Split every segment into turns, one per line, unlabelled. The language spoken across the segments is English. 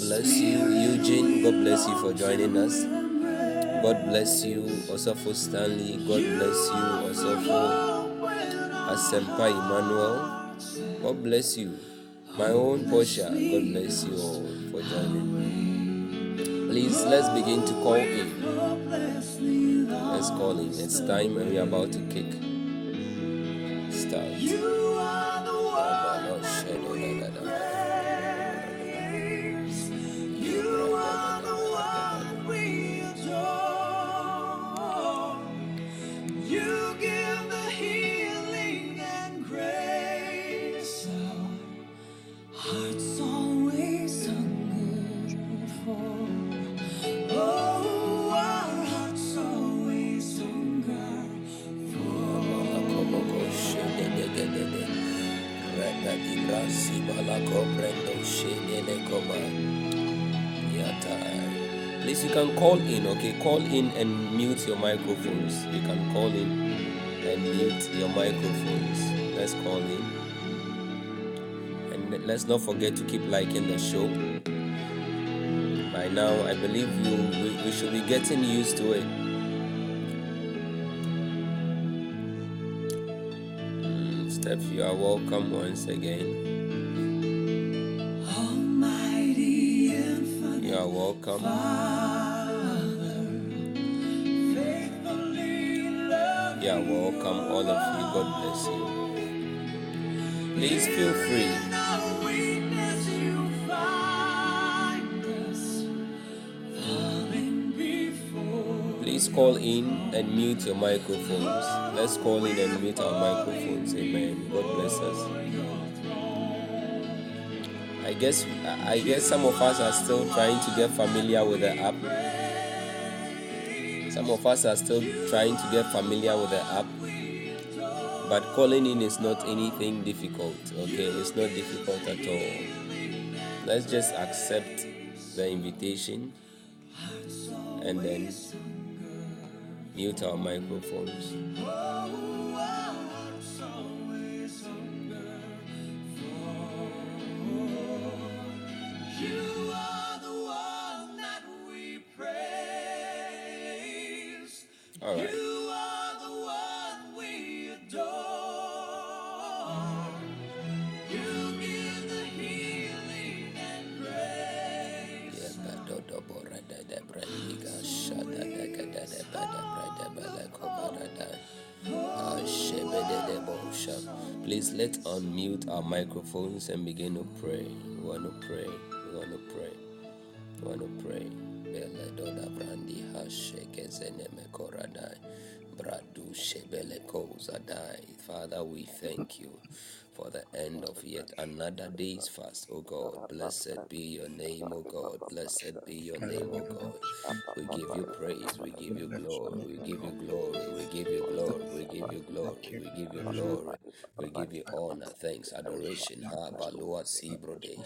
bless you, Eugene. God bless you for joining us. God bless you, also for Stanley. God bless you, also for Asempa Emmanuel. God bless you. My own Portia, God bless you all for joining. Please, let's begin to call in. Let's call in. It's time and we're about to kick start.
Please, you can call in, okay? Call in and mute your microphones. You can call in and mute your microphones. Let's call in. And let's not forget to keep liking the show. By now, I believe you we, we should be getting used to it. Mm, Steph, you are welcome once again. You are welcome. all of you. God bless you. Please feel free. Please call in and mute your microphones. Let's call in and mute our microphones. Amen. God bless us. I guess I guess some of us are still trying to get familiar with the app. Some of us are still trying to get familiar with the app. But calling in is not anything difficult, okay? It's not difficult at all. Let's just accept the invitation and then mute our microphones. All right.
you are the one we adore you give the healing and grace
Please let's unmute our microphones and begin to pray. We want to pray. We want to pray. We want to pray. Brandi. Bradu shebele kozadai. Father, we thank you for the end of yet another day's fast, O God. Blessed be your name, O God. Blessed be your name, O God. We give you praise, we give you glory, we give you glory, we give you glory, we give you glory, we give you glory, we give you honor, thanks, adoration. Ha balua sibrode,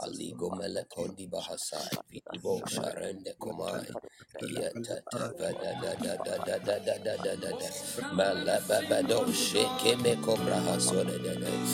aligo melekondi bahasai, vitibo sharende komai, yetata vada da da da da da da da da da da, malababado sheke me kobra hasode da da,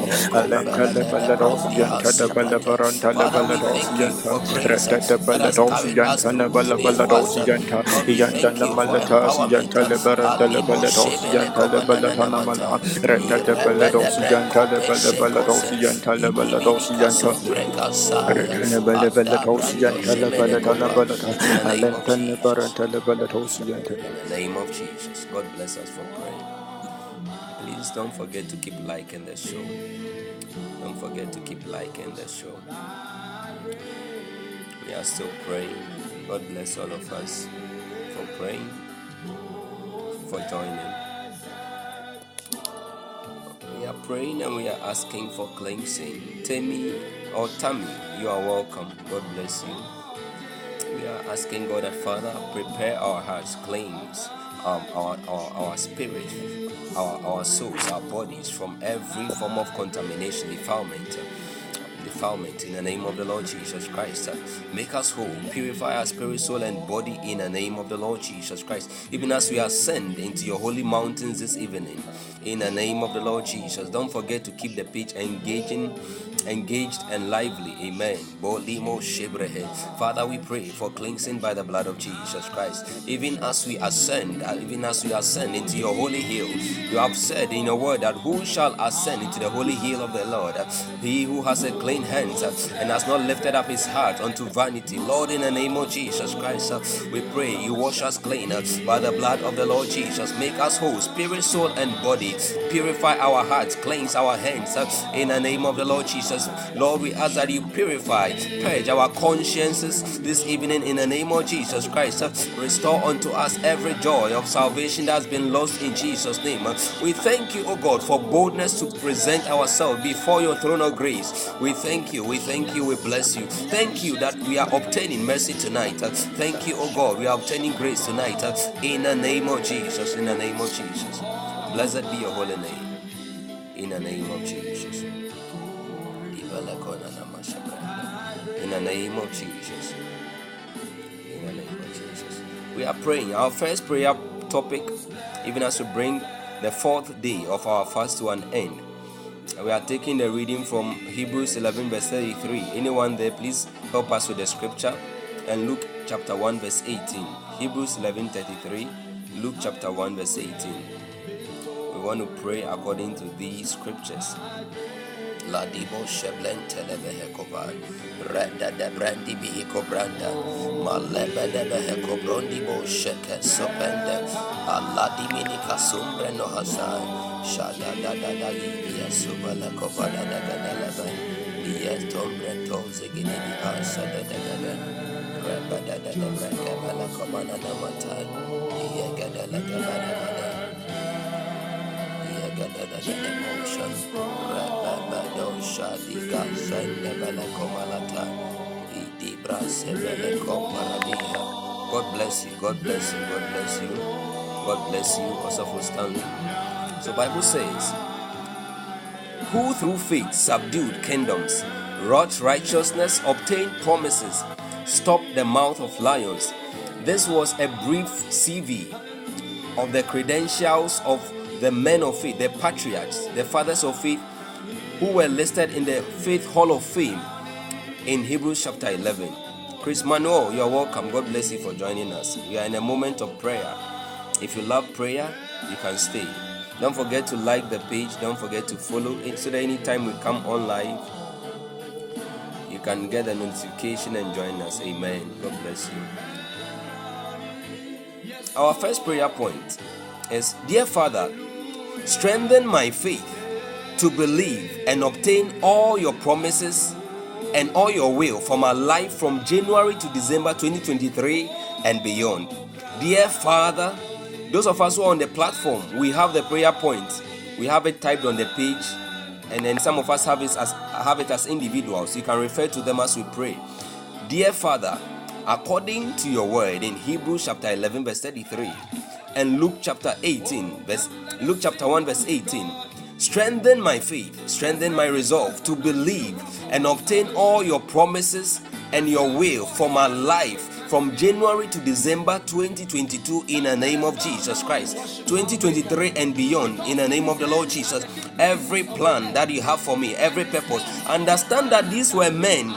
In the name of Jesus, God bless us for praying. Please don't forget to keep liking the show. Don't forget to keep liking the show. We are still praying. God bless all of us for praying, for joining. We are praying and we are asking for cleansing. Tammy or Tammy, you are welcome. God bless you. We are asking God that Father, prepare our hearts, cleanse um, our, our, our spirit, our, our souls, our bodies from every form of contamination, defilement. defilement in the name of the Lord Jesus Christ. Make us whole, purify our spirit, soul, and body in the name of the Lord Jesus Christ. Even as we ascend into your holy mountains this evening, in the name of the Lord Jesus. Don't forget to keep the pitch engaging engaged and lively. Amen. Father, we pray for cleansing by the blood of Jesus Christ. Even as we ascend, uh, even as we ascend into your holy hill, you have said in your word that who shall ascend into the holy hill of the Lord? He who has a clean hands uh, and has not lifted up his heart unto vanity. Lord, in the name of Jesus Christ, uh, we pray you wash us clean by the blood of the Lord Jesus. Make us whole, spirit, soul, and body. Purify our hearts, cleanse our hands in the name of the Lord Jesus. Jesus. Lord, we ask that you purify, purge our consciences this evening in the name of Jesus Christ. Restore unto us every joy of salvation that has been lost in Jesus' name. We thank you, O God, for boldness to present ourselves before your throne of grace. We thank you, we thank you, we bless you. Thank you that we are obtaining mercy tonight. Thank you, O God, we are obtaining grace tonight in the name of Jesus. In the name of Jesus. Blessed be your holy name. In the name of Jesus. The name of Jesus. In the name of Jesus. We are praying. Our first prayer topic, even as we bring the fourth day of our fast to an end. We are taking the reading from Hebrews 11, verse 33. Anyone there, please help us with the scripture and Luke chapter 1, verse 18. Hebrews 11, 33. Luke chapter 1, verse 18. We want to pray according to these scriptures. La dibo sheblen telebehe kovan. Renda de brandi bihi kobranda. Malebe de behe kobrondi bo sheke sopende. Allah dimini kasumbre no hasai. Shada da da da iya subala kopada da da da lebe. Iya tombre toze gini di asa da da da da. Reba da da da breke bala komana na matai. Iya gada la gada da da. Komalata God bless you, God bless you, God bless you, God bless you also for standing. So Bible says, who through faith subdued kingdoms, wrought righteousness, obtained promises, stopped the mouth of lions. This was a brief CV of the credentials of the men of faith, the patriarchs, the fathers of faith who were listed in the Faith Hall of Fame in Hebrews chapter 11. Chris Manuel, you are welcome. God bless you for joining us. We are in a moment of prayer. If you love prayer, you can stay. Don't forget to like the page. Don't forget to follow it so that anytime we come on live, you can get a notification and join us. Amen. God bless you. Our first prayer point is Dear Father, strengthen my faith to believe and obtain all your promises and all your will for my life from January to December 2023 and beyond. Dear Father, those of us who are on the platform, we have the prayer points. We have it typed on the page, and then some of us have it as have it as individuals. You can refer to them as we pray. Dear Father, according to your word in Hebrews chapter 11, verse 33, and Luke chapter 18, verse Luke chapter 1, verse 18 Strengthen my faith, strengthen my resolve to believe and obtain all your promises and your will for my life from January to December 2022 in the name of Jesus Christ. 2023 and beyond in the name of the Lord Jesus. Every plan that you have for me, every purpose, understand that these were men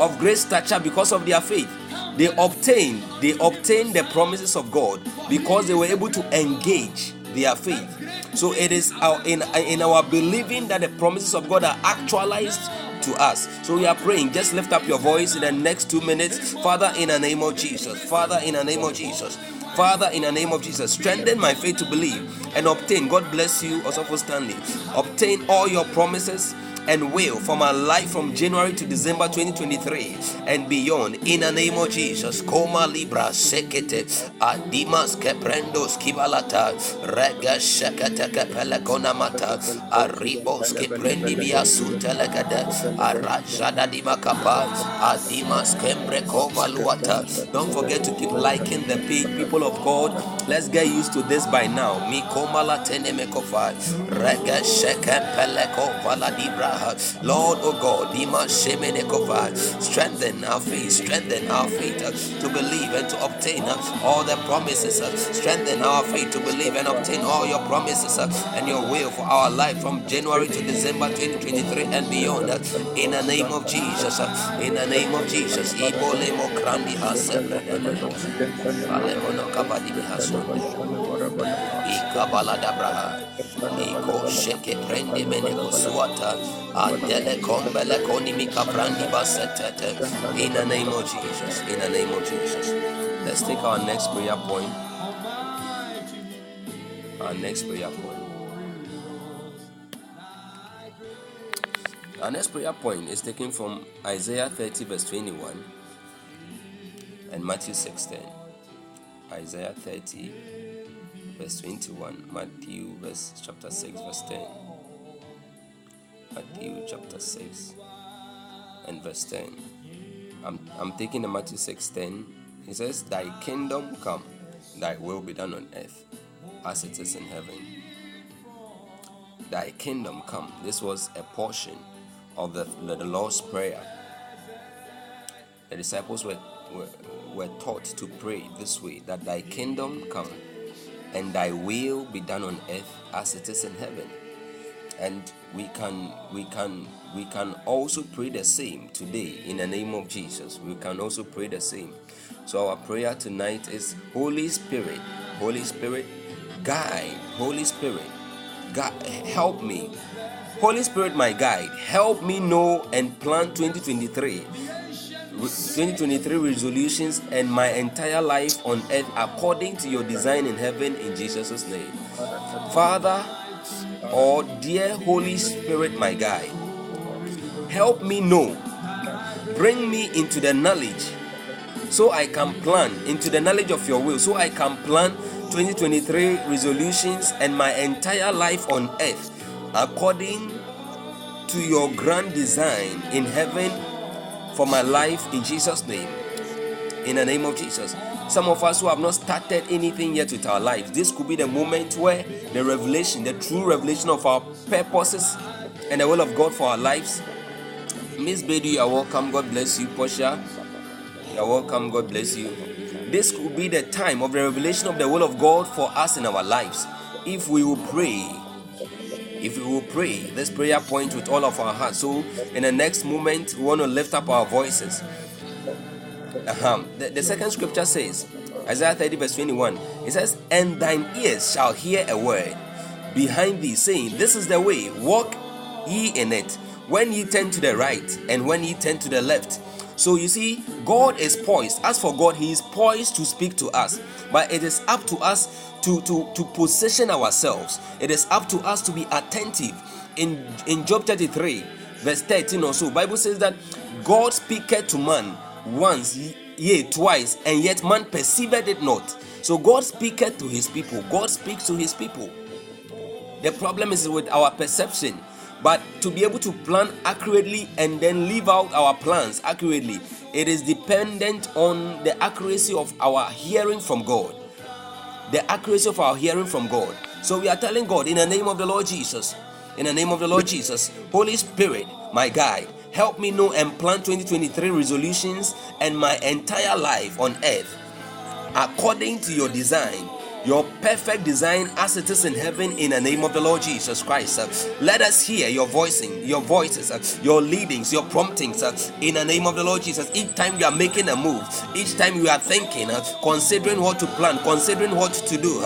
of great stature because of their faith. They obtained, they obtained the promises of God because they were able to engage their faith. So it is our, in, in our believing that the promises of God are actualized to us. So we are praying. Just lift up your voice in the next two minutes. Father, in the name of Jesus. Father, in the name of Jesus. Father, in the name of Jesus, strengthen my faith to believe and obtain. God bless you also for standing. Obtain all your promises and will for my life from January to December 2023 and beyond. In the name of Jesus, Koma Libra Sekete Adimas Keprendos Kibalata Rega Shekete Kepelekona Mata Arribos Keprendi Biasu Telegade Arajada Dimakapa Adimas Kembre Kovaluata. Don't forget to keep liking the page, people of God. Let's get used to this by now. Mikoma Latene Mekofa Rega Shekepeleko Valadibra Lord, oh God, strengthen our faith, strengthen our faith uh, to believe and to obtain uh, all the promises. Uh, strengthen our faith to believe and obtain all your promises and your will for our life from January to December 2023 and beyond. In the name of Jesus, in the name of Jesus. Ibolemo Krandi Ikabala Iko sheke mene kusuata. Kombele basetete. In the name of Jesus. In the name of Jesus. Let's take our next prayer point. Our next prayer point. Our next prayer point is taken from Isaiah 30, verse 21 and Matthew 16. Isaiah 30, verse 21, Matthew verse chapter 6, verse 10. Matthew chapter 6 and verse 10. I'm, I'm taking the Matthew 6 10. It says, Thy kingdom come, thy will be done on earth as it is in heaven. Thy kingdom come. This was a portion of the, the Lord's Prayer. The disciples were, were, were taught to pray this way that thy kingdom come and thy will be done on earth as it is in heaven. And we can we can we can also pray the same today in the name of jesus. We can also pray the same. So our prayer tonight is holy spirit holy spirit guide holy spirit God, help me. Holy spirit my guide help me know and plan 2023 2023 resolutions and my entire life on earth according to your design in heaven in Jesus' name. Father, or dear Holy Spirit, my guide, help me know, bring me into the knowledge so I can plan, into the knowledge of your will, so I can plan 2023 resolutions and my entire life on earth according to your grand design in heaven for my life in Jesus' name. In the name of Jesus. Some of us who have not started anything yet with our lives, this could be the moment where the revelation, the true revelation of our purposes and the will of God for our lives. Miss Bedu, you are welcome. God bless you. Portia, you are welcome. God bless you. This could be the time of the revelation of the will of God for us in our lives. If we will pray if we will pray this prayer point with all of our hearts. So, in the next moment, we want to lift up our voices. Uh-huh. The, the second scripture says, Isaiah 30, verse 21, it says, And thine ears shall hear a word behind thee, saying, This is the way, walk ye in it, when ye turn to the right, and when ye turn to the left. So you see, God is poised. As for God, He is poised to speak to us. But it is up to us to, to, to position ourselves. It is up to us to be attentive. In, in Job 33, verse 13 or so, Bible says that God speaketh to man once, yea, twice, and yet man perceived it not. So God speaketh to his people. God speaks to his people. The problem is with our perception. But to be able to plan accurately and then live out our plans accurately, it is dependent on the accuracy of our hearing from God the accuracy of our hearing from God. So we are telling God, in the name of the Lord Jesus, in the name of the Lord Jesus, Holy Spirit, my guide, help me know and plan 2023 resolutions and my entire life on earth according to your design your perfect design as it is in heaven in the name of the Lord Jesus Christ. Let us hear your voicing, your voices, your leadings, your promptings in the name of the Lord Jesus. Each time you are making a move, each time you are thinking, considering what to plan, considering what to do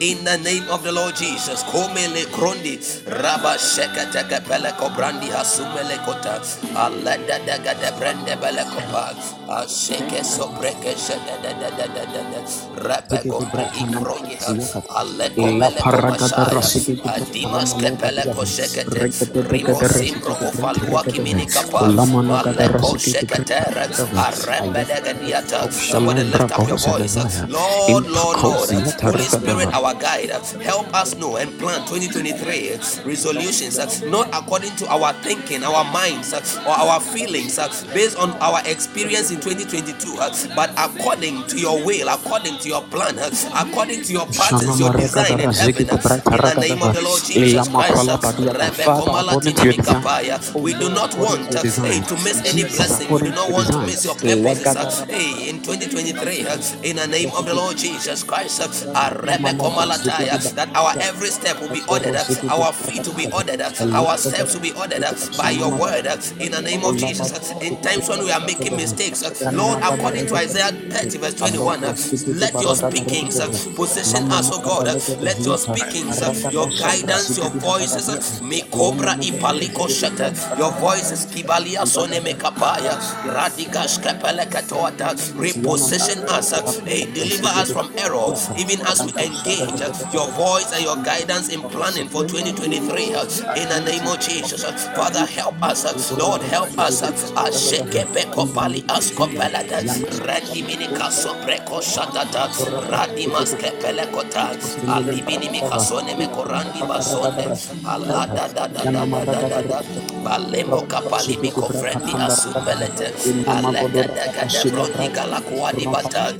in the name of the Lord Jesus. Komele krondi raba sheka teka pele kobrandi hasumele kota alada daga de brende bele kopa asheke sobreke de de de de de rape kopa ikro La paragata rasiki Dimas kepele kosekete Rimo simbro ofalua kimini kapa. Maleko seketera Arembede gadiata Somebody lift up your voice. Lord, Lord, Lord. Holy Spirit our guide. Help us know and plan 2023 resolutions uh, Not according to our thinking, our minds uh, Or our feelings uh, Based on our experience in 2022 But according to your will According to your plan According to your patterns, your design in heaven. In the name of the Lord Jesus Christ. We do not want hey, to miss any blessing. We do not want to miss your purposes. Hey, in 2023, in the name of the Lord Jesus Christ, that our every step will be ordered, our feet will be ordered, our steps will be ordered by your word. In the name of Jesus, in times when we are making mistakes, Lord, according to Isaiah 30, verse 21, let your speakings position us, oh God. Let your speakings, uh, your guidance, your voices, uh, me cobra ipaliko shata, uh, your voices, kibalia sone me kapaya, radigas kapele katoata, reposition us, hey, deliver us from error, even as we engage your voice and your guidance in planning for 2023. In the name of Jesus, Father, help us, Lord, help us. Asheke peko pali askopelada, rendi minika sopreko shatata, radi maske pelekota, alibini mikasone mekorandi basonde, alada da da da da da da da, balemo kapali miko frendi asupelete, alada da da da brondi galakuadi bata,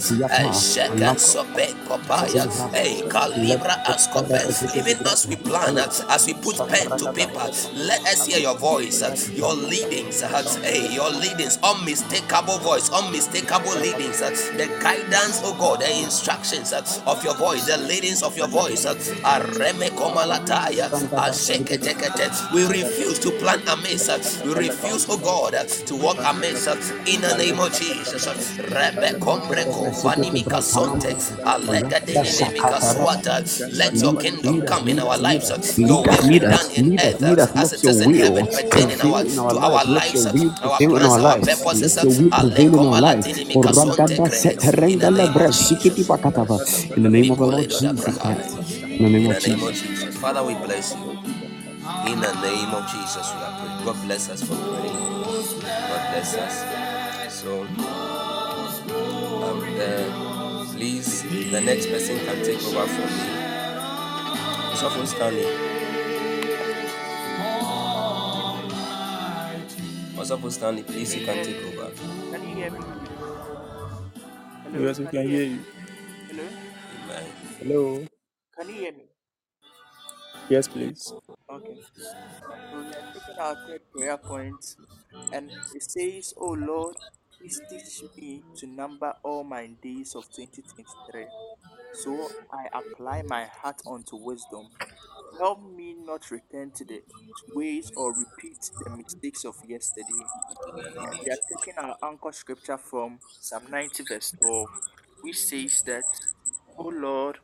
sheka sope kopaya, hey kalibra askope, even as we plan, as we put pen to paper, let us hear your voice, your leadings, hey, your leadings, unmistakable voice, unmistakable leadings, the guidance, oh God, the instructions of your voice, the leadings of your voice. Areme komalataya, asheketekete. We refuse to plan amiss. We refuse, oh God, to walk amiss in the name of Jesus. Rebe kombreko vanimika sonte, alega denemika swata. Let your kingdom come in our lives. Your will done in earth as it is in heaven, pertaining our, to our lives, our plans, our purposes.
prevail in our life. Oragada seterengala brasikiti pakatava. In the name of the Lord Jesus Christ. In the name of
the name of
Jesus.
Jesus. Father, we bless you. In the name of Jesus, we are praying. God bless us for praying. God bless us. So, um, uh, please, the next person can take over from me. So, for Stanley. Also, for Stanley, please, you can take over.
Can you hear me? Hello?
Yes, we can hear you.
Hello?
Hello.
Can you hear me?
Yes, please.
Okay. So we are taking our third prayer points point, and it says, Oh Lord, please teach me to number all my days of 2023. So I apply my heart unto wisdom. Help me not return to the ways or repeat the mistakes of yesterday. And we are taking our anchor scripture from Psalm 90, verse 12, which says that, Oh Lord,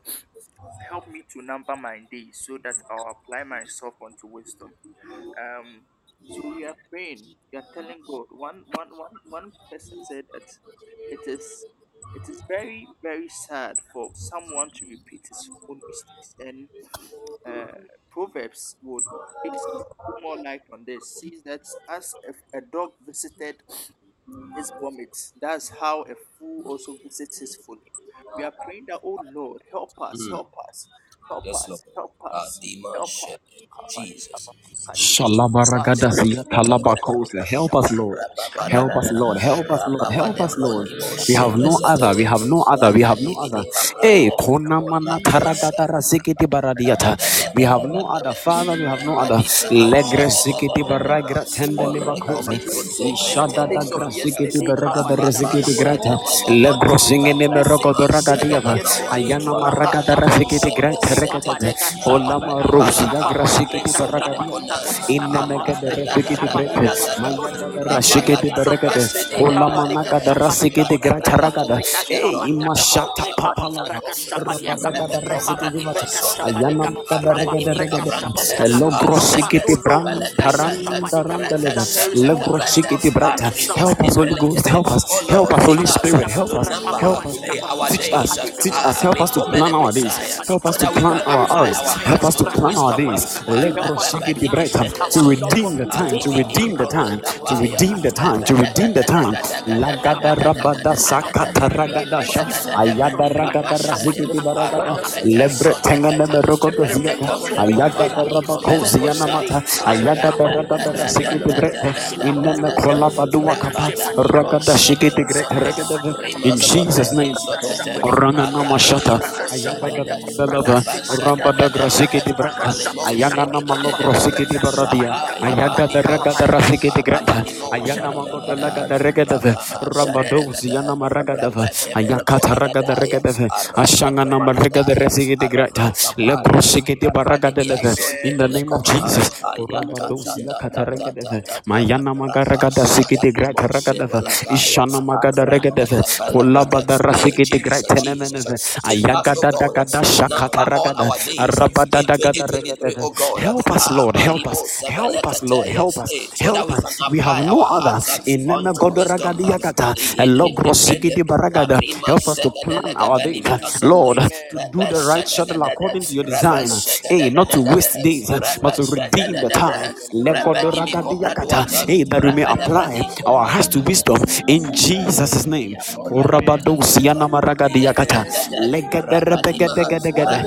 help me to number my days so that I'll apply myself unto wisdom. Um, so we are praying, we are telling God. One, one, one, one person said that it is, it is very, very sad for someone to repeat his own mistakes. And uh, Proverbs would basically put more light on this. Sees that as if a dog visited his vomit, that's how a fool also visits his folly. We are praying that, oh Lord, help us,
Mm.
help us, help
Yes, Lord.
us, help
Ah,
us,
Dima
help us.
Shed. Jesus.
Shalabaragada siya. Help us, Lord. Help us, Lord. Help us, Lord. Help us, Lord. We have no other. We have no other. We have no other. Hey, kona mana taragata rasikiti baradiata. We have no other. Father, we have no other. Legre sikiti baragra tendele bakosa. Ishada da
Mistakes of
grasikiti
yesterday,
baragada resikiti
Kabadabadaba.
grata.
help us, help
Legro
us,
singene
help us.
merokodo
Mistakes of
ragadiava.
yesterday,
Ayana maragada
Kabaya.
rasikiti grata rekete.
Shabalagaba.
rosi ya grasikiti
Alekobranda
baragadiata.
Kotabalagaba.
Innemeke de resikiti grata.
Yakatabaliaba.
Mayada
To
de
number the
rasikiti
days of
barakade.
yesterday,
Olamanaka de rasikiti grata ragada. Hey,
Rekashakabaliakaba.
imashata papalava.
Rekashakabaliakaba.
Rabagada rasikiti vata. Ayana
Rekashakabaliakaba.
makada regede regede.
Rekashakabaliakaba.
Logro
Father,
sikiti
oh Lord,
bran taran
Rekashakabaliakaba.
tarandeleve.
that there is a
Logro
moment of
brata. Help us, Holy Ghost. Help us. Help us, Holy Spirit. Help
to
us. Help us. Teach us. Teach us. Help us to plan our days. Help us to plan our. Help us to plan our days. Let the bread to redeem the time, to redeem the time, to redeem the time, to redeem the time. Lagada rabada sakata ragada sha ayada ragada lebre tenga roko to hiya ayada rabada ayada rabada bread inna me kola kapa ragada bread in Jesus name. Rana namashata ayada rabada Rambada Grasiki di Brata, Ayana Namano Grosiki di Baradia, Ayaga the Raga the Rasiki di Grata, Ayana Mako the Laga the Regadava, Rambado, Ziana Maragadava, Ayakata Raga the Regadava, Ashanga Namaraga the Resiki di Grata, Legrosiki di Baraga de Leve, in the name of Jesus, Rambado Ziakata Regadava, Mayana Magaraga the Siki di Grata Ragadava, Ishana Magada Regadava, Kulaba the Rasiki di Grata Nemeneve, Ayagada Dagada Shakataragada, Arabadadagadaragadada. Help us, Lord. Help us. Help us, Lord. Help us. Help us. We have no other. In Nanagodoragadiakata, eh, Logrosigidi Baragada. Help us to plan our day, Lord, to do the right shuttle according to your design. Hey, eh, not to waste days, eh, but to redeem the time. Legodoragadiakata. Hey, that we may apply our hearts to wisdom in Jesus' name. Maragadiakata. Legederebegedegedegede.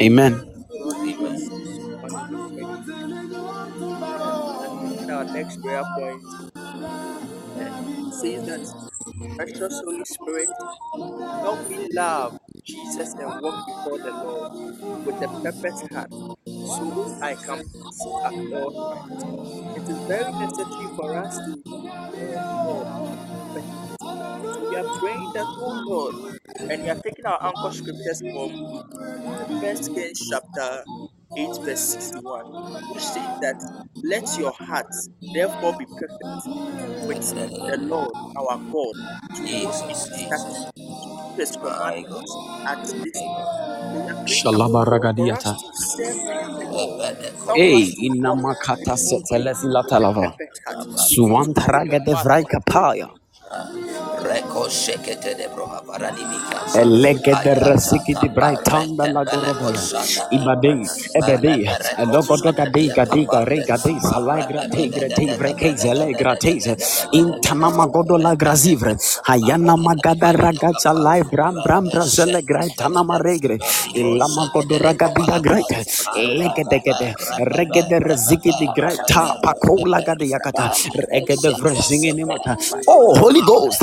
Amen.
Amen.
Our next prayer point. And says that precious Holy Spirit, help me love Jesus and walk before the Lord with a purpose heart so I can please all times. It is very necessary for us to eh, love we are praying that, oh God, and we are taking our anchor scriptures from First Kings chapter 8 verse 61, which says that, Let your hearts therefore be perfect with the Lord our God to his instructions. His commandments at this
Shalabaragadiata.
Oh
hey, inna makata setelezi latalava. Suwantaraga. Oh, Holy Ghost.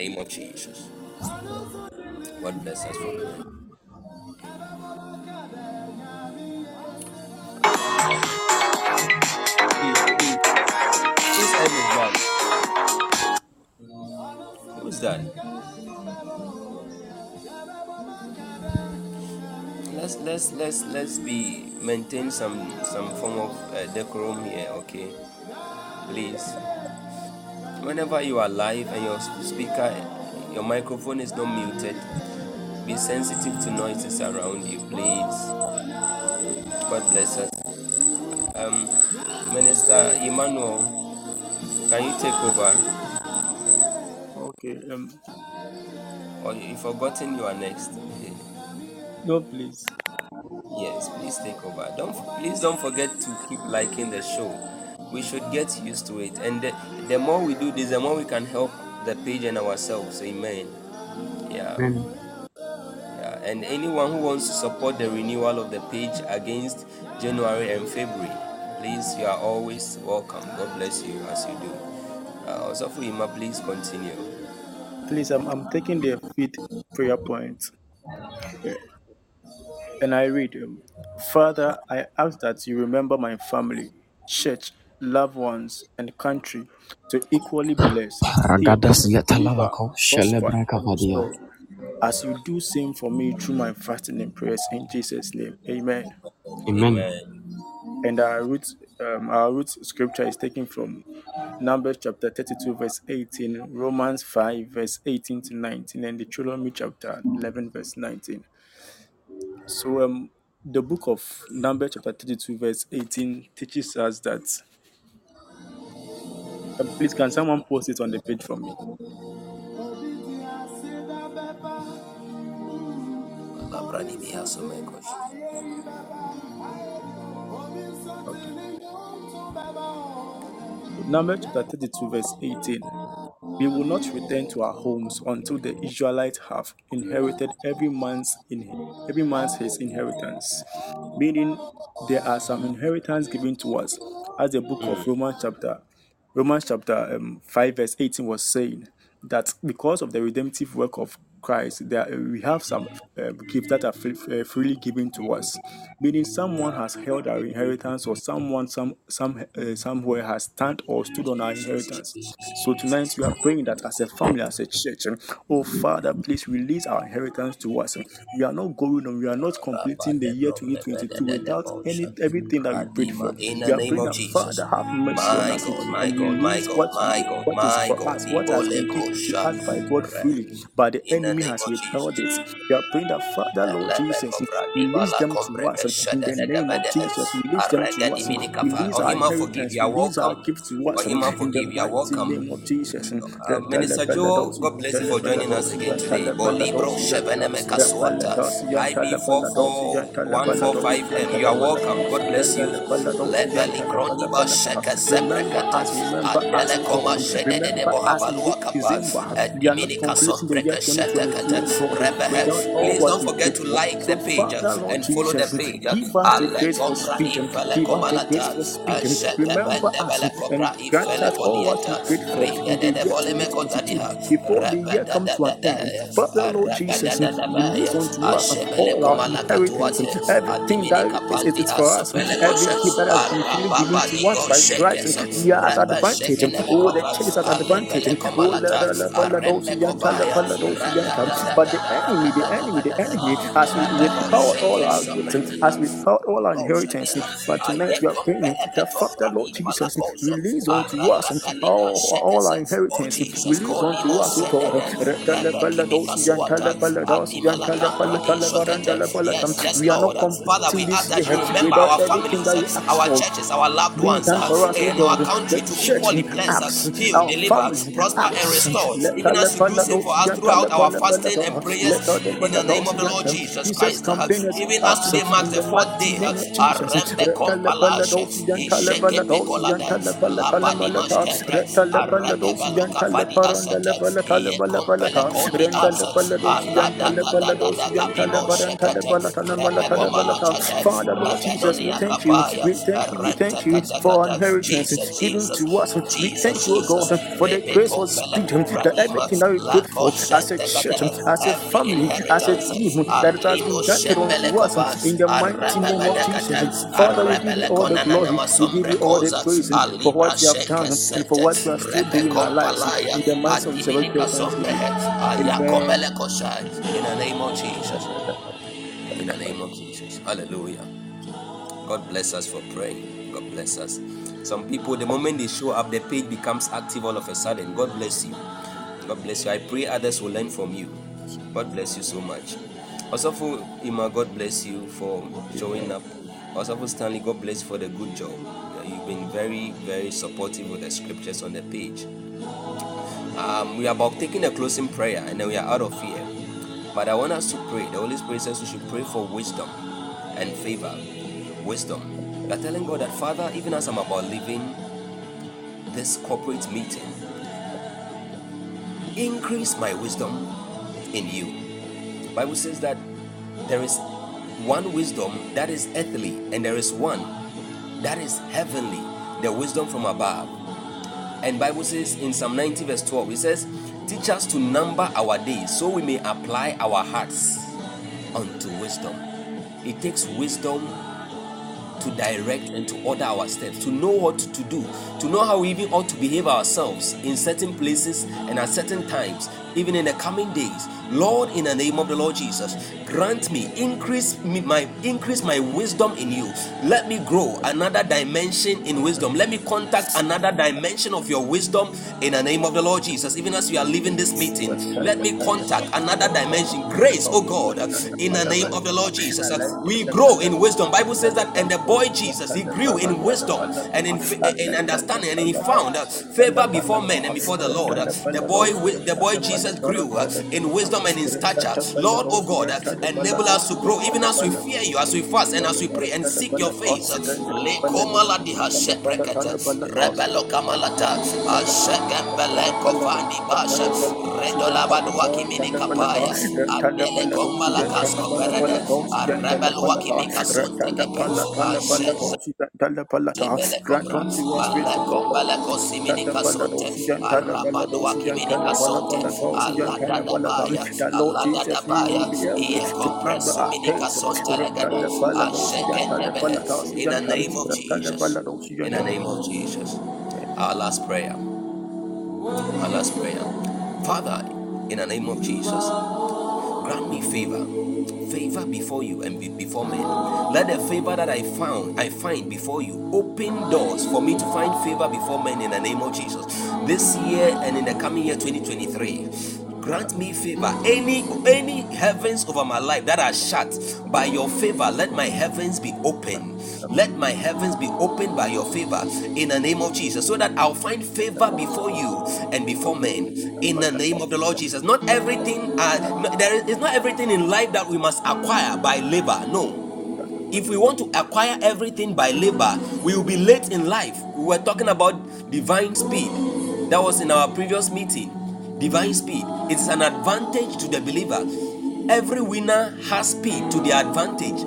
name of Jesus. God bless us for. Time is that? Who's that? Let's let's let's let's be maintain some some form of uh, decorum here, okay? Please. Whenever you are live and your speaker, your microphone is not muted, be sensitive to noises around you, please. God bless us. Um, Minister Emmanuel, can you take over?
Okay. Um.
Or you forgotten you are next?
No, please.
Yes, please take over. Don't please don't forget to keep liking the show. We should get used to it, and the, the more we do this, the more we can help the page and ourselves. Amen. Yeah,
Amen.
yeah. and anyone who wants to support the renewal of the page against January and February, please, you are always welcome. God bless you as you do. Uh, also, for Ima, please continue.
Please, I'm, I'm taking the fifth prayer point. And I read, um, Father, I ask that you remember my family, church, loved ones, and country to equally bless, heal,
Ragadasia
deliver,
talabako
prosper,
shelebra
and
kavadia.
restore. As you do same for me through my fasting and prayers in Jesus' name. Amen.
Amen.
Amen.
And our root, um, our root scripture is taken from Numbers chapter 32, verse 18, Romans 5, verse 18 to 19, and Deuteronomy chapter 11, verse 19. So, um, the book of Numbers chapter 32, verse 18 teaches us that. Um, please, can someone post it on the page for me? Okay. Numbers chapter 32, verse 18. We will not return to our homes until the Israelites have inherited every man's in every man's his inheritance. Meaning there are some inheritance given to us, as the book of Romans chapter Romans chapter um, 5 verse 18 was saying that because of the redemptive work of Christ, there we have some uh, gifts that are free, uh, freely given to us. Meaning, someone has held our inheritance, or someone some some uh, somewhere has stand or stood on our inheritance. So tonight we are praying that as a family, as a church, um, oh Father, please release our inheritance to us. We are not going on, we are not completing the year 2022 without any everything that we prayed for.
In
We
the
are
name
praying
of
that
Jesus.
Father have mercy on us
my
and
God, my
release
God,
what
my God,
what is
my
for
God.
us, what has been given to us by God freely, but the
the
enemy has withheld it. We are praying that Father, Lord Jesus, release them to us in the name of Jesus. Release them to us. Release our inheritance. Release our gifts to us in the
forgive. You are
mighty name of Jesus.
Uh, Minister Joe, God bless you for joining us again today. Bolibro Sheveneme Kaswata, IP44145M. You are welcome. God bless you. Lebeli Kroniba Sheka
Remember
Zebrekete,
us, remember us,
Adele
oh
Koma
God.
Shedede
Remember us in this
Bohabalua Kapa,
December. We are not
Ediminika
completing the year
Sombreka
2022,
Shetekete,
God, without
Rebehe.
all
Please don't forget to like the page and follow the page.
give us the
Ale
grace for
Compra
speed.
Infele
Give us the grace
Comanata,
for speed.
Shete
Remember
Bende
us
Bele
and
Cobra
grant
Infele
us all what we
Colieta,
prayed for in the
Rigede de
year
Voleme
2022
Cotadia,
before the year comes to an end.
Rebede,
Father, Lord Jesus,
Rebede
release unto us
Ashebele
all our
Comalaka
inheritance,
Tuate,
everything
Adimini
that is, is,
Capandi
is for us,
Asapele
every
Koshe,
gift that has been freely given
Arababa
to us
Ligo
by Christ.
Shekes,
We are at
Rebe
advantage.
Shekene
Oh, the
Mekova,
church is at advantage.
Alebele
Oh, la-
Comalata,
la- la- ba- la- do-
Arembe
si- yan- ta- la-
Covaya,
ba- la- do- si- yan- ta. But the enemy, the enemy, the enemy has withheld all our gifts, has withheld all our inheritance. But tonight we are praying that Father, Lord Jesus, release unto us all, all our inheritance. Release unto us, O God.
Rebekimika Swata, Adimalaka Bradi Yes, yes,
We are not
Lord. Father, we
completing this
that
year
you remember
without
our
everything
families,
that we ask
our churches, our loved ones
done for us,
in our country to
church
equally bless us,
acts,
heal,
our
deliver,
family
prosper, and
acts.
restore.
Let
Even as you do same for us throughout our fasting and prayers in the name of the Lord Jesus Christ. Even as today marks the fourth day,
mighty name of Jesus.
Arembe Isheke Pekolada, Asete, Alada
Father Lord Jesus, we thank you. We thank you. We thank you for our inheritance given to us. We thank you, O God, for the grace for speed, that everything that we prayed
Lako
for as a church,
Shentekete,
as a family, as a team, that it has been granted unto us in the mighty name of Jesus. Father, we give you all the glory. We give you all the praise for what you have done and for what you are still doing in our lives. In the mighty name of Jesus, we pray
Adiminika
with thanksgiving.
Sombrehe,
Amen.
In the name of Jesus. In the name of Jesus. Hallelujah. God bless us for praying. God bless us. Some people, the moment they show up, the page becomes active all of a sudden. God bless you. God bless you. I pray others will learn from you. God bless you so much. Also for Ima, God bless you for showing up. Also for Stanley, God bless you for the good job. You've been very, very supportive with the scriptures on the page. Um, we are about taking a closing prayer and then we are out of here. But I want us to pray. The Holy Spirit says we should pray for wisdom and favor. Wisdom. We are telling God that, Father, even as I'm about leaving this corporate meeting, increase my wisdom in you. The Bible says that there is one wisdom that is earthly, and there is one that is heavenly, the wisdom from above. And Bible says in Psalm 90 verse 12, it says, Teach us to number our days so we may apply our hearts unto wisdom. It takes wisdom to direct and to order our steps, to know what to do, to know how we even ought to behave ourselves in certain places and at certain times, even in the coming days. Lord, in the name of the Lord Jesus, grant me increase me my increase my wisdom in you. Let me grow another dimension in wisdom. Let me contact another dimension of your wisdom in the name of the Lord Jesus. Even as we are leaving this meeting, let me contact another dimension. Grace, oh God, in the name of the Lord Jesus. We grow in wisdom. Bible says that, and the boy Jesus, he grew in wisdom and in, in understanding, and he found favor before men and before the Lord. The boy, the boy Jesus grew uh, in wisdom and in stature. Lord, oh God, uh, enable us to grow even as we fear you, as we fast and as we pray and seek your face. Rebelo kamalata, ashekembele kovani basha, redola badua kimini kapaya, abele komala kasko perede, rebel wakimi kasunte kepe,
Grant unto
kombele kosimini kasunte, arabadua kimini kasunte, alada dabaya,
that Lord
alada
Jesus, we
dabaya,
will be able
iye
to climb
kompresu
our
mini
case.
kasunte legede, ashekendebele. In the name of Jesus. In the name of Jesus. Our last prayer. Our last prayer. Father, in the name of Jesus, grant me favor. Favor before you and be before men. Let the favor that I found, I find before you, open doors for me to find favor before men in the name of Jesus. This year and in the coming year 2023 grant me favor any any heavens over my life that are shut by your favor let my heavens be open let my heavens be opened by your favor in the name of jesus so that i'll find favor before you and before men in the name of the lord jesus not everything uh, there is not everything in life that we must acquire by labor no if we want to acquire everything by labor, we will be late in life. We were talking about divine speed. That was in our previous meeting. Divine speed. It is an advantage to the believer. Every winner has speed to their advantage.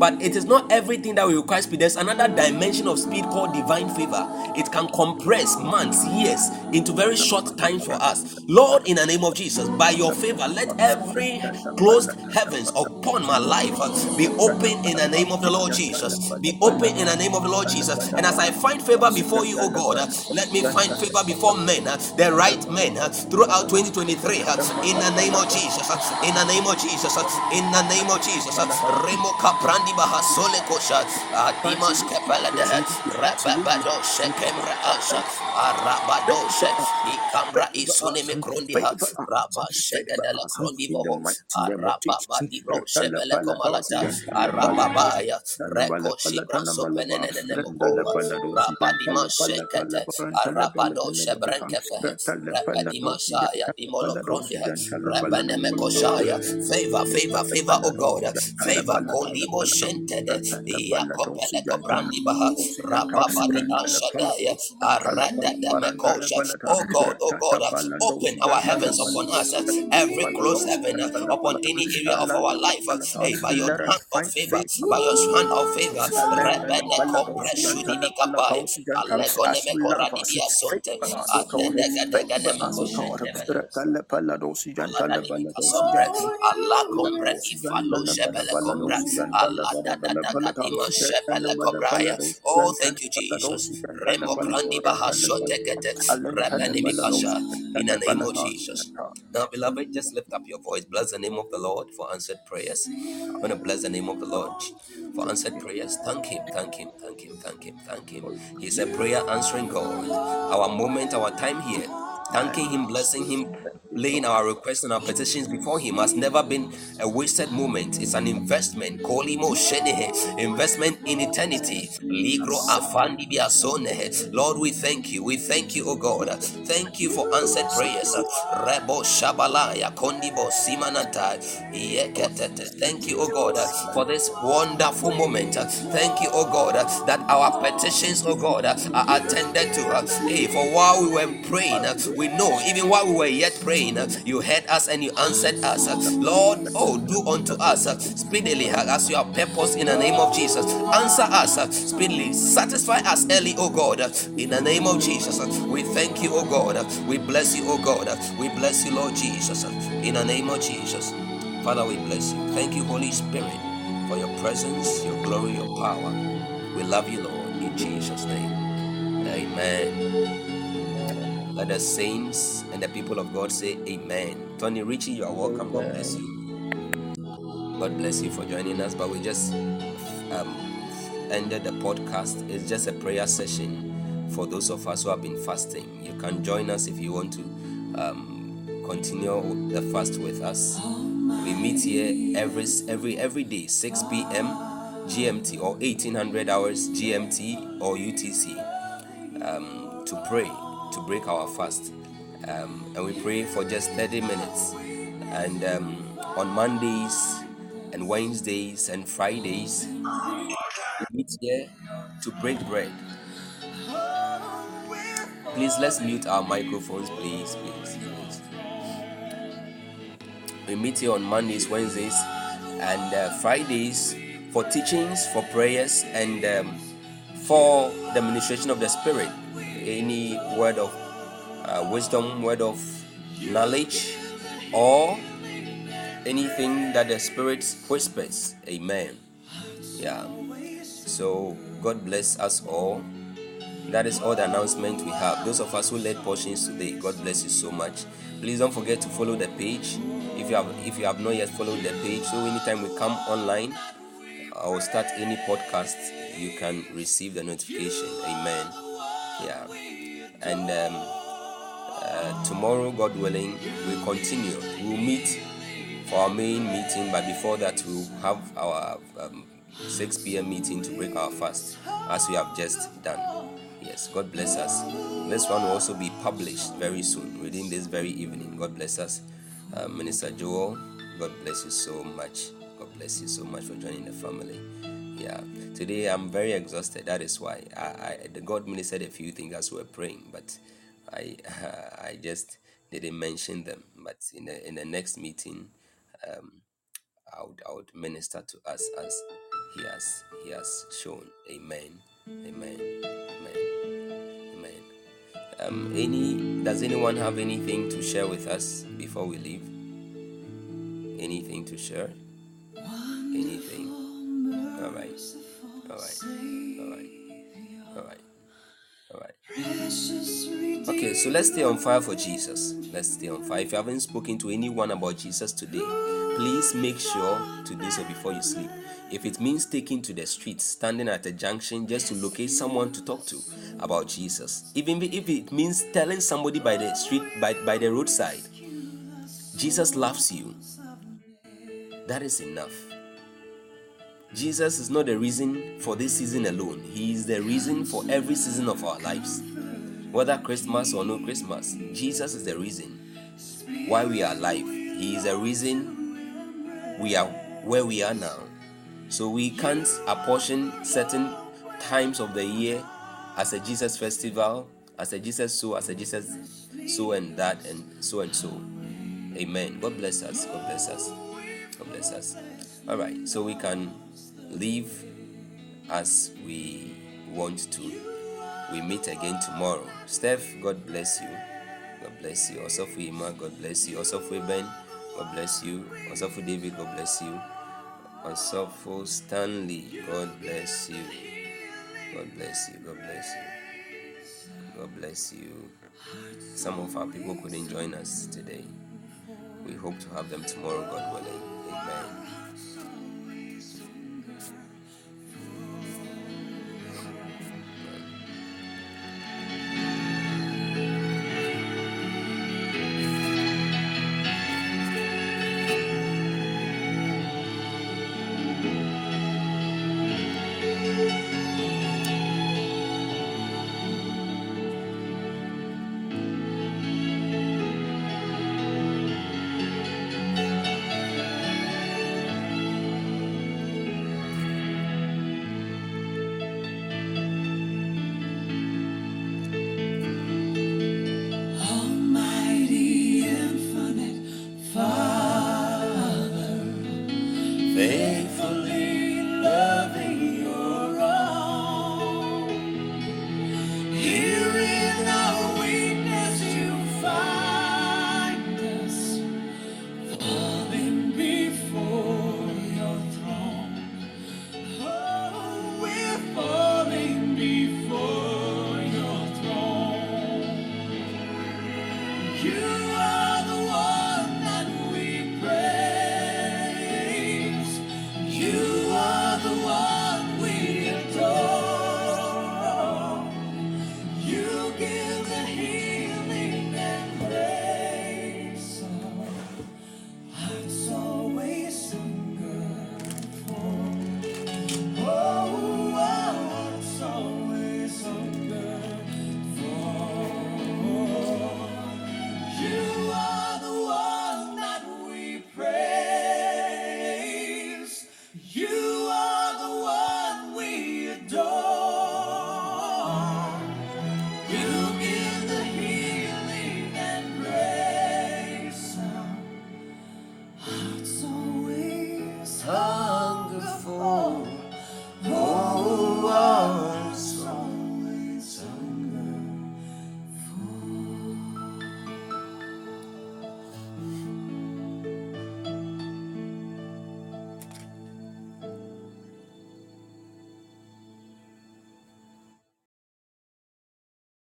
But it is not everything that we require speed. There's another dimension of speed called divine favor. It can compress months, years into very short time for us. Lord, in the name of Jesus, by your favor, let every closed heavens upon my life be open in the name of the Lord Jesus. Be open in the name of the Lord Jesus. And as I find favor before you, oh God, let me find favor before men, the right men, throughout 2023. uh, In the name of Jesus. In the name of Jesus. In the name of Jesus. Remo kaprandi baha sole kosha. Adimas kepala de Rababado shekemra asha. Arabado shek. Ikambra isune me krondi ha. Rabba boho. Arababa di bro shebele komalata. Arababaya. Reko shibra sopenenene moko. Rabadima shekete. Arabado shebrenkepe. Rabadima shaya. Dimolo krondi ha. Rabaneme koshaya. Favor, favor, favor, oh God. Favor, Yakopele kobrandi baha. Rababadi ashadaya. Arada demekosha. Oh God, oh God, uh, open our heavens upon us. Uh, every closed heaven uh, upon any area of our life. Hey, eh, by your hand of favor, by your hand of favor. Rebene kompreshudi bikapai. Alegone
As we love us,
mekoradi biasonte.
favor us, O God,
Atendega dega
favor us, O God.
demakoshendebele.
Rakala paladosi jantala
Aladadimika
paladosi
sombre,
jantala
Allah compre ifalo
pala
shebele combra, Allah
pala
da da
pala
da
palata.
kadima
Rakala
shebele
pala
cobraya.
paladosi
Oh, thank you, Jesus. Remo grandi bahasho tekete,
Alentana
repeni
paladosi
mikasha. In the name of. Jesus. Now, beloved, just lift up your voice. Bless the name of the Lord for answered prayers. I'm going to bless the name of the Lord for answered prayers. Thank Him, thank Him, thank Him, thank Him, thank Him. He's a prayer answering God. Our moment, our time here, thanking Him, blessing Him, laying our requests and our petitions before Him has never been a wasted moment. It's an investment. Kolimo shenehe, Investment in eternity. Lord, we thank you. We thank you, O God. Thank you for answered prayers. Rebo shabalaya kondibo simanata. Thank you, O God, for this wonderful moment. Thank you, O God, that our petitions, O God, are attended to. Hey, for while we were praying, we know even while we were yet praying uh, You heard us and you answered us. uh, Lord, oh, do unto us uh, speedily uh, as you have purpose in the name of Jesus. Answer us uh, speedily. Satisfy us early, oh God, uh, in the name of Jesus. We thank you, oh God. We bless you, oh God. We bless you, Lord Jesus, in the name of Jesus. Father, we bless you. Thank you, Holy Spirit, for your presence, your glory, your power. We love you, Lord, in Jesus' name. Amen. Let the saints and the people of God say amen. Tony Ritchie, you are welcome. God bless you. God bless you for joining us. But we just um, ended the podcast. It's just a prayer session for those of us who have been fasting. You can join us if you want to um, continue the fast with us. We meet here every every every day, 6 p.m. GMT or 1800 hours GMT or UTC um, to pray to break our fast. Um, and we pray for just 30 minutes. And um, on Mondays and Wednesdays and Fridays, we meet here to break bread. Please let's mute our microphones, please, please, please. We meet here on Mondays, Wednesdays, and uh, Fridays for teachings, for prayers, and um, for the ministration of the Spirit. Any word of uh, wisdom, word of knowledge, or anything that the Spirit whispers. Amen. Yeah. So God bless us all. That is all the announcement we have. Those of us who led portions today, God bless you so much. Please don't forget to follow the page. If you have if you have not yet followed the page, so anytime we come online or start any podcast, you can receive the notification. Amen. Yeah. And um, uh, tomorrow, God willing, we'll continue. We'll meet for our main meeting, but before that, we'll have our um, 6 p.m. meeting to break our fast, as we have just done. Yes, God bless us. This one will also be published very soon, within this very evening. God bless us. Uh, Minister Joel, God bless you so much. God bless you so much for joining the family. Yeah, today I'm very exhausted. That is why I, I the God ministered a few things as we were praying, but I I just didn't mention them. But in the in the next meeting, um, I would I would minister to us as He has He has shown. Amen. Amen. Amen. Amen. Um, any does anyone have anything to share with us before we leave? Anything to share? Anything? All right. All right. All right. All right. All right. Okay, so let's stay on fire for Jesus. Let's stay on fire. If you haven't spoken to anyone about Jesus today, please make sure to do so before you sleep. If it means taking to the streets, standing at a junction just to locate someone to talk to about Jesus, even if it means telling somebody by the street, by, by the roadside, Jesus loves you, that is enough. Jesus is not the reason for this season alone. He is the reason for every season of our lives. Whether Christmas or no Christmas, Jesus is the reason why we are alive. He is the reason we are where we are now. So we can't apportion certain times of the year as a Jesus festival, as a Jesus so, as a Jesus so and that and so and so. Amen. God bless us. God bless us. God bless us. All right. So we can live as we want to. We meet again tomorrow. Steph, God bless you. God bless you. Also for Ima, God bless you. Also for Ben, God bless you. Also for David, God bless you. Also for Stanley, God bless you. God bless you. God bless you. God bless you. Some of our people couldn't join us today. We hope to have them tomorrow, God willing.